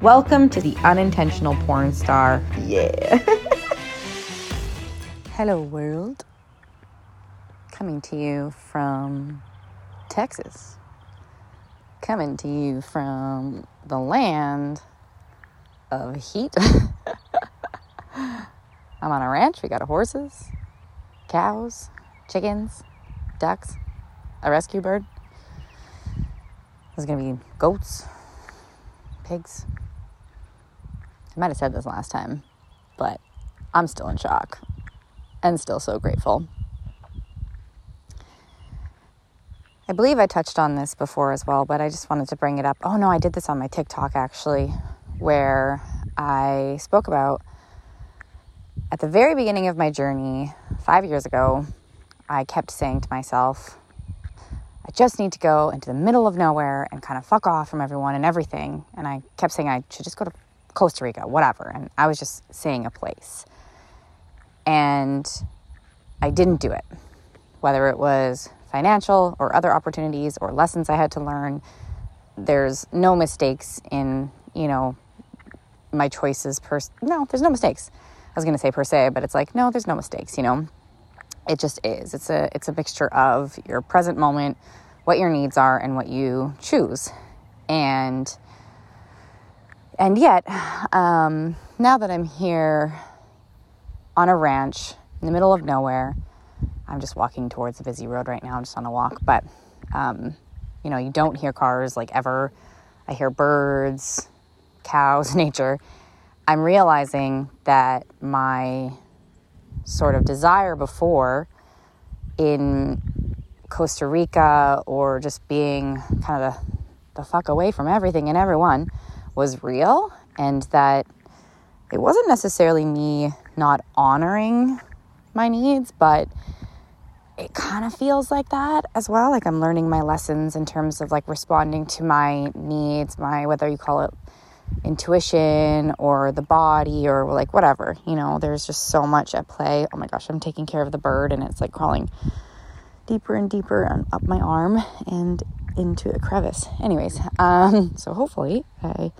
Welcome to the unintentional porn star. Yeah. Hello, world. Coming to you from Texas. Coming to you from the land of heat. I'm on a ranch. We got horses, cows, chickens, ducks, a rescue bird. There's gonna be goats, pigs. I might have said this last time, but I'm still in shock and still so grateful. I believe I touched on this before as well, but I just wanted to bring it up. Oh no, I did this on my TikTok actually, where I spoke about at the very beginning of my journey, five years ago, I kept saying to myself, I just need to go into the middle of nowhere and kind of fuck off from everyone and everything. And I kept saying I should just go to Costa Rica, whatever. And I was just saying a place. And I didn't do it, whether it was financial or other opportunities or lessons I had to learn. There's no mistakes in, you know, my choices per no, there's no mistakes. I was going to say per se, but it's like no, there's no mistakes, you know. It just is. It's a it's a mixture of your present moment, what your needs are and what you choose. And and yet, um, now that I'm here on a ranch in the middle of nowhere, I'm just walking towards a busy road right now. I'm just on a walk, but um, you know, you don't hear cars like ever. I hear birds, cows, nature. I'm realizing that my sort of desire before in Costa Rica or just being kind of the, the fuck away from everything and everyone was real and that it wasn't necessarily me not honoring my needs, but it kind of feels like that as well. Like I'm learning my lessons in terms of like responding to my needs, my whether you call it intuition or the body or like whatever. You know, there's just so much at play. Oh my gosh, I'm taking care of the bird and it's like crawling deeper and deeper and up my arm and into a crevice. Anyways, um, so hopefully I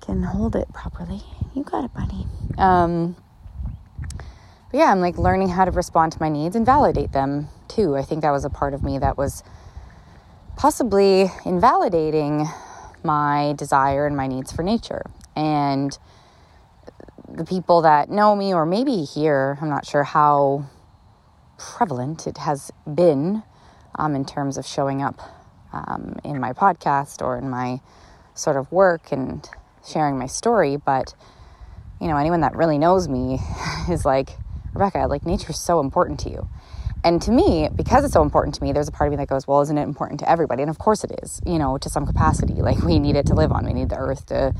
can hold it properly. You got it, buddy. Um, but yeah, I'm like learning how to respond to my needs and validate them too. I think that was a part of me that was possibly invalidating my desire and my needs for nature. And the people that know me, or maybe here, I'm not sure how prevalent it has been um, in terms of showing up um, in my podcast or in my sort of work and sharing my story, but you know, anyone that really knows me is like, Rebecca, like nature is so important to you. And to me, because it's so important to me, there's a part of me that goes, well, isn't it important to everybody? And of course it is, you know, to some capacity. Like we need it to live on. We need the earth to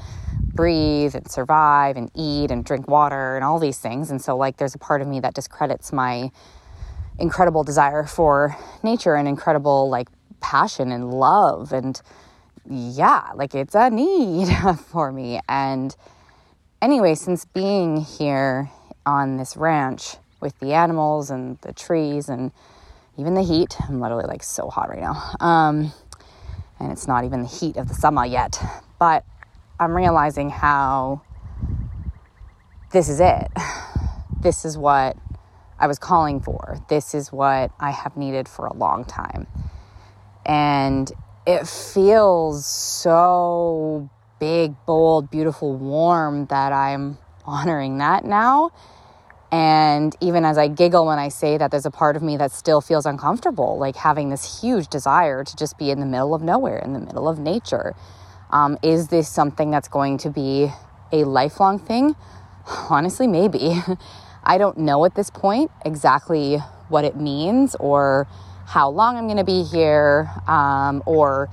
breathe and survive and eat and drink water and all these things. And so, like, there's a part of me that discredits my incredible desire for nature and incredible, like, passion and love. And yeah, like, it's a need for me. And anyway, since being here on this ranch with the animals and the trees and even the heat, I'm literally like so hot right now. Um, and it's not even the heat of the summer yet. But I'm realizing how this is it. This is what I was calling for. This is what I have needed for a long time. And it feels so big, bold, beautiful, warm that I'm honoring that now. And even as I giggle when I say that, there's a part of me that still feels uncomfortable, like having this huge desire to just be in the middle of nowhere, in the middle of nature. Um, is this something that's going to be a lifelong thing? Honestly, maybe. I don't know at this point exactly what it means or how long I'm going to be here, um, or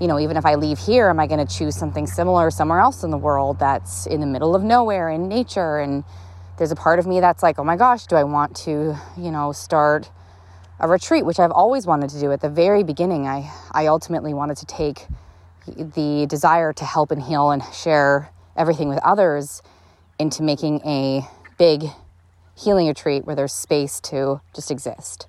you know, even if I leave here, am I going to choose something similar somewhere else in the world that's in the middle of nowhere in nature? And there's a part of me that's like, oh my gosh, do I want to, you know, start a retreat, which I've always wanted to do at the very beginning. I, I ultimately wanted to take the desire to help and heal and share everything with others into making a big healing retreat where there's space to just exist.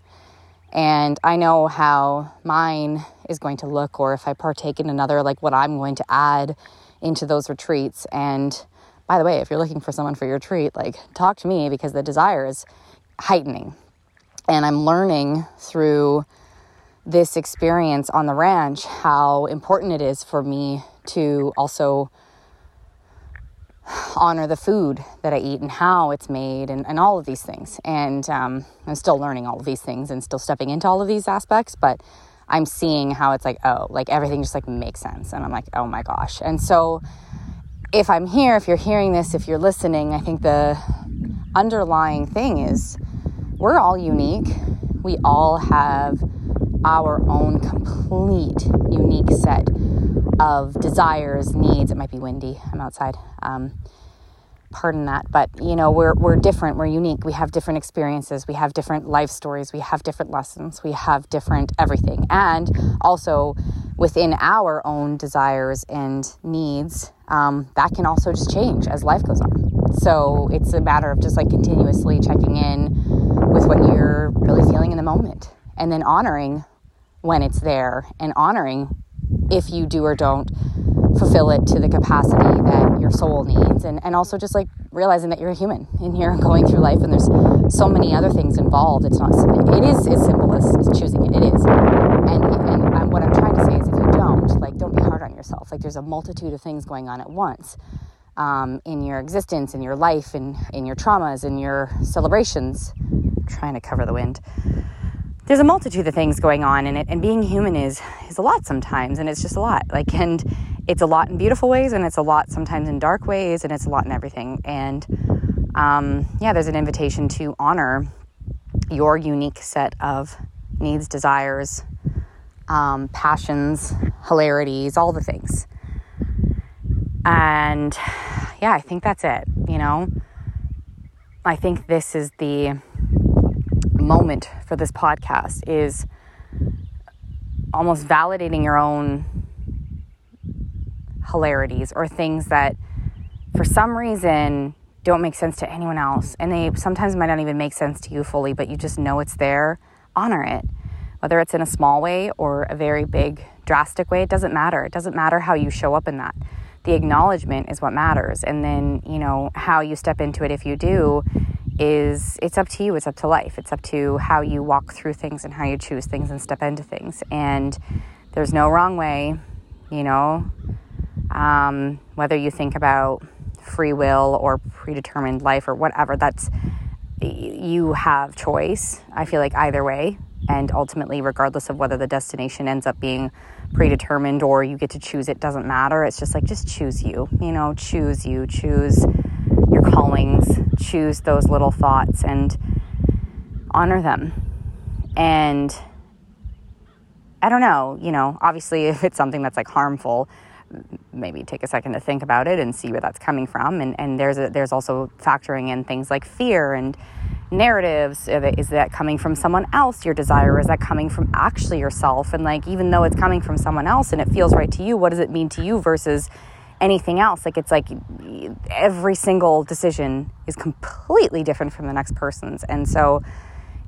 And I know how mine is going to look, or if I partake in another, like what I'm going to add into those retreats. And by the way, if you're looking for someone for your treat, like talk to me because the desire is heightening. And I'm learning through this experience on the ranch how important it is for me to also honor the food that I eat and how it's made and, and all of these things. And um, I'm still learning all of these things and still stepping into all of these aspects, but I'm seeing how it's like, oh, like everything just like makes sense. And I'm like, oh my gosh. And so if I'm here, if you're hearing this, if you're listening, I think the underlying thing is we're all unique. We all have our own complete unique set of desires, needs. It might be windy. I'm outside. Um, pardon that but you know we're we're different we're unique we have different experiences we have different life stories we have different lessons we have different everything. And also within our own desires and needs um, that can also just change as life goes on. So it's a matter of just like continuously checking in with what you're really feeling in the moment and then honoring when it's there and honoring if you do or don't fulfill it to the capacity that your soul needs. And, and also just like realizing that you're a human and you're going through life and there's so many other things involved. It's not it is as simple as, as choosing it. It is. And, and, what i'm trying to say is if you don't like don't be hard on yourself. Like there's a multitude of things going on at once um, in your existence in your life and in, in your traumas in your celebrations. I'm trying to cover the wind. There's a multitude of things going on in it and being human is is a lot sometimes and it's just a lot. Like and it's a lot in beautiful ways and it's a lot sometimes in dark ways and it's a lot in everything. And um, yeah there's an invitation to honor your unique set of needs desires um, passions hilarities all the things. And yeah i think that's it you know? I think this is the moment for this podcast is almost validating your own hilarities or things that for some reason don't make sense to anyone else. And they sometimes might not even make sense to you fully but you just know it's there. Honor it. Whether it's in a small way or a very big drastic way it doesn't matter. It doesn't matter how you show up in that. The acknowledgement is what matters. And then you know how you step into it if you do is it's up to you. It's up to life. It's up to how you walk through things and how you choose things and step into things. And there's no wrong way you know um, whether you think about free will or predetermined life or whatever that's you have choice i feel like either way and ultimately regardless of whether the destination ends up being predetermined or you get to choose it doesn't matter it's just like just choose you you know choose you choose your callings, choose those little thoughts and honor them. And I don't know, you know, obviously, if it's something that's like harmful, maybe take a second to think about it and see where that's coming from. And, and there's, a, there's also factoring in things like fear and narratives. Is that coming from someone else, your desire? Is that coming from actually yourself? And like, even though it's coming from someone else and it feels right to you, what does it mean to you versus anything else. Like it's like every single decision is completely different from the next person's. And so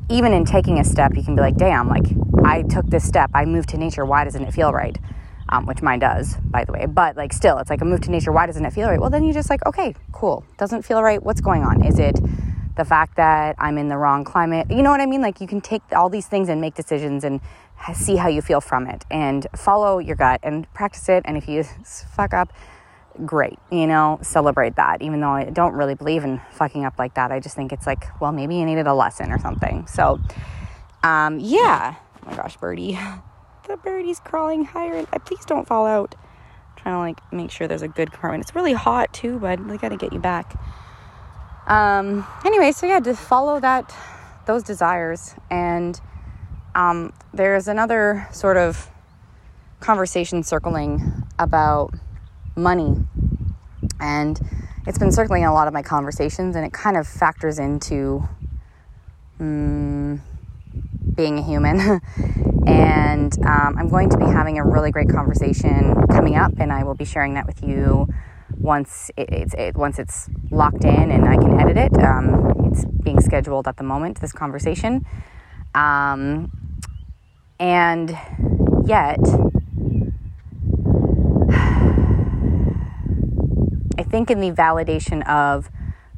even in taking a step, you can be like, damn, like I took this step, I moved to nature, why doesn't it feel right? Um, which mine does, by the way. But like still, it's like a move to nature, why doesn't it feel right? Well, then you just like, okay, cool. Doesn't feel right. What's going on? Is it the fact that I'm in the wrong climate? You know what I mean? Like you can take all these things and make decisions and see how you feel from it and follow your gut and practice it. And if you fuck up, great, you know, celebrate that. Even though I don't really believe in fucking up like that, I just think it's like, well, maybe you needed a lesson or something. So, um, yeah. Oh my gosh, birdie. The birdie's crawling higher. and Please don't fall out. I'm trying to like make sure there's a good compartment. It's really hot too, but I gotta get you back. Um, anyway, so yeah, to follow that, those desires. And um, there's another sort of conversation circling about money. And it's been circling in a lot of my conversations, and it kind of factors into mm, being a human. and um, I'm going to be having a really great conversation coming up, and I will be sharing that with you once it, it's it, once it's locked in and I can edit it. Um, it's being scheduled at the moment. This conversation, um, and yet I think in the validation of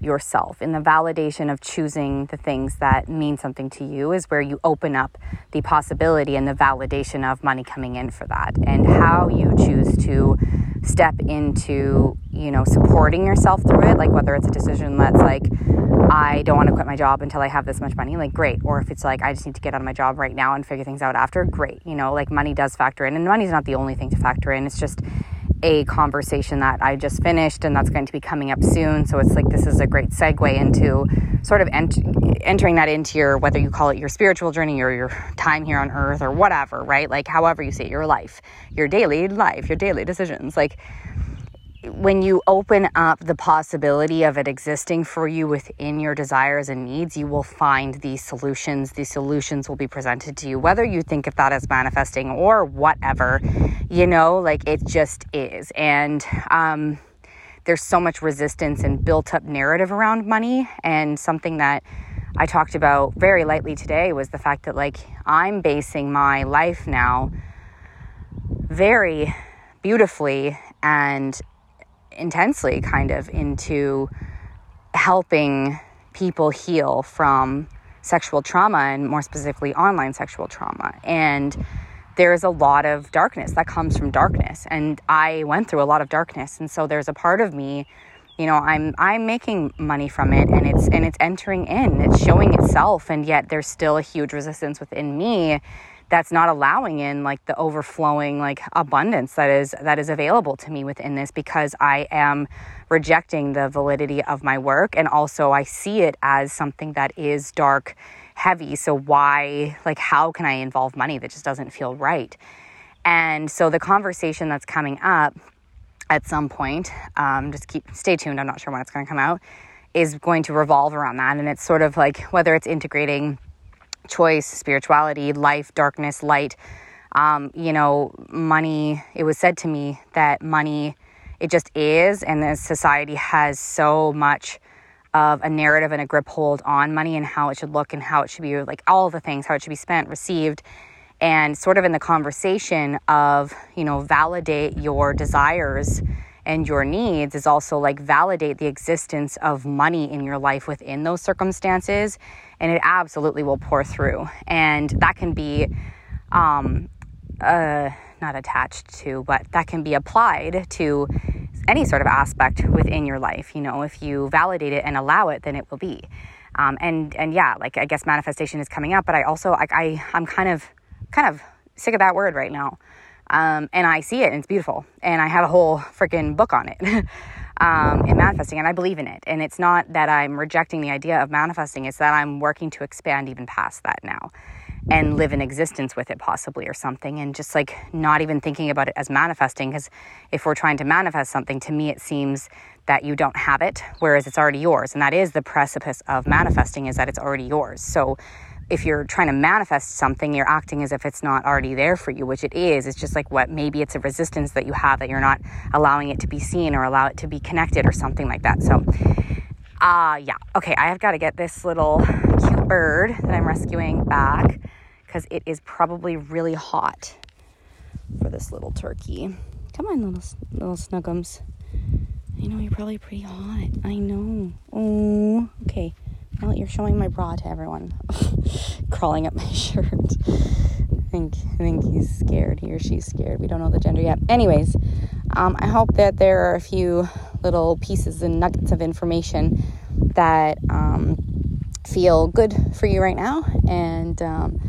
yourself, in the validation of choosing the things that mean something to you, is where you open up the possibility and the validation of money coming in for that. And how you choose to step into, you know, supporting yourself through it, like whether it's a decision that's like, I don't want to quit my job until I have this much money, like great. Or if it's like, I just need to get out of my job right now and figure things out after, great. You know, like money does factor in. And money's not the only thing to factor in. It's just, a conversation that I just finished and that's going to be coming up soon. So it's like this is a great segue into sort of ent- entering that into your, whether you call it your spiritual journey or your time here on earth or whatever, right? Like, however you see it, your life, your daily life, your daily decisions. Like, when you open up the possibility of it existing for you within your desires and needs, you will find these solutions. These solutions will be presented to you, whether you think of that as manifesting or whatever, you know, like it just is. And, um, there's so much resistance and built up narrative around money. And something that I talked about very lightly today was the fact that, like, I'm basing my life now very beautifully and intensely kind of into helping people heal from sexual trauma and more specifically online sexual trauma. And there's a lot of darkness that comes from darkness. And I went through a lot of darkness. And so there's a part of me, you know, I'm I'm making money from it and it's and it's entering in, it's showing itself, and yet there's still a huge resistance within me that's not allowing in like the overflowing like abundance that is that is available to me within this because I am rejecting the validity of my work. And also I see it as something that is dark heavy. So why like how can I involve money that just doesn't feel right? And so the conversation that's coming up at some point um, just keep stay tuned. I'm not sure when it's going to come out is going to revolve around that. And it's sort of like whether it's integrating choice, spirituality, life, darkness, light. Um, you know, money, it was said to me that money, it just is, and the society has so much of a narrative and a grip hold on money and how it should look and how it should be like all the things, how it should be spent, received, and sort of in the conversation of, you know, validate your desires and your needs is also like validate the existence of money in your life within those circumstances and it absolutely will pour through. And that can be um, uh, not attached to but that can be applied to any sort of aspect within your life. You know if you validate it and allow it then it will be. Um, and and yeah like i guess manifestation is coming up but i also i i'm kind of kind of sick of that word right now um, and I see it and it's beautiful. And I have a whole freaking book on it um, in manifesting, and I believe in it. And it's not that I'm rejecting the idea of manifesting, it's that I'm working to expand even past that now and live in existence with it, possibly, or something. And just like not even thinking about it as manifesting, because if we're trying to manifest something, to me, it seems that you don't have it, whereas it's already yours. And that is the precipice of manifesting, is that it's already yours. So if you're trying to manifest something, you're acting as if it's not already there for you, which it is. It's just like what maybe it's a resistance that you have that you're not allowing it to be seen or allow it to be connected or something like that. So, uh, yeah. Okay, I have got to get this little cute bird that I'm rescuing back because it is probably really hot for this little turkey. Come on, little little snuggums. I know you're probably pretty hot. I know. Oh, okay. Well, you're showing my bra to everyone. Crawling up my shirt. I think I think he's scared. He or she's scared. We don't know the gender yet. Anyways, um, I hope that there are a few little pieces and nuggets of information that um, feel good for you right now. And um,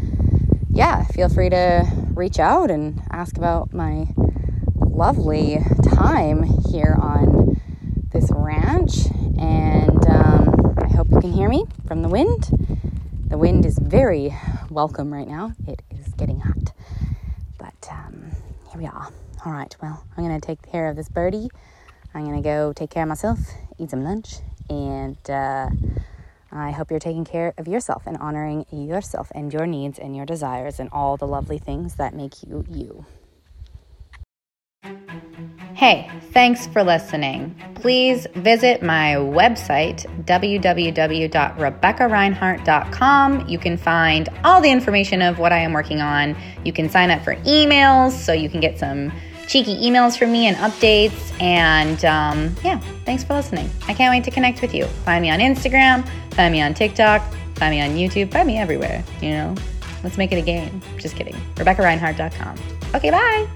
yeah, feel free to reach out and ask about my lovely time here on this ranch. And can hear me from the wind. The wind is very welcome right now. It is getting hot. But um, here we are. All right, well, I'm going to take care of this birdie. I'm going to go take care of myself, eat some lunch, and uh, I hope you're taking care of yourself and honoring yourself and your needs and your desires and all the lovely things that make you you. Hey, thanks for listening. Please visit my website, www.rebeccareinhart.com. You can find all the information of what I am working on. You can sign up for emails so you can get some cheeky emails from me and updates. And um, yeah, thanks for listening. I can't wait to connect with you. Find me on Instagram, find me on TikTok, find me on YouTube, find me everywhere. You know, let's make it a game. Just kidding. RebeccaReinhart.com. Okay, bye.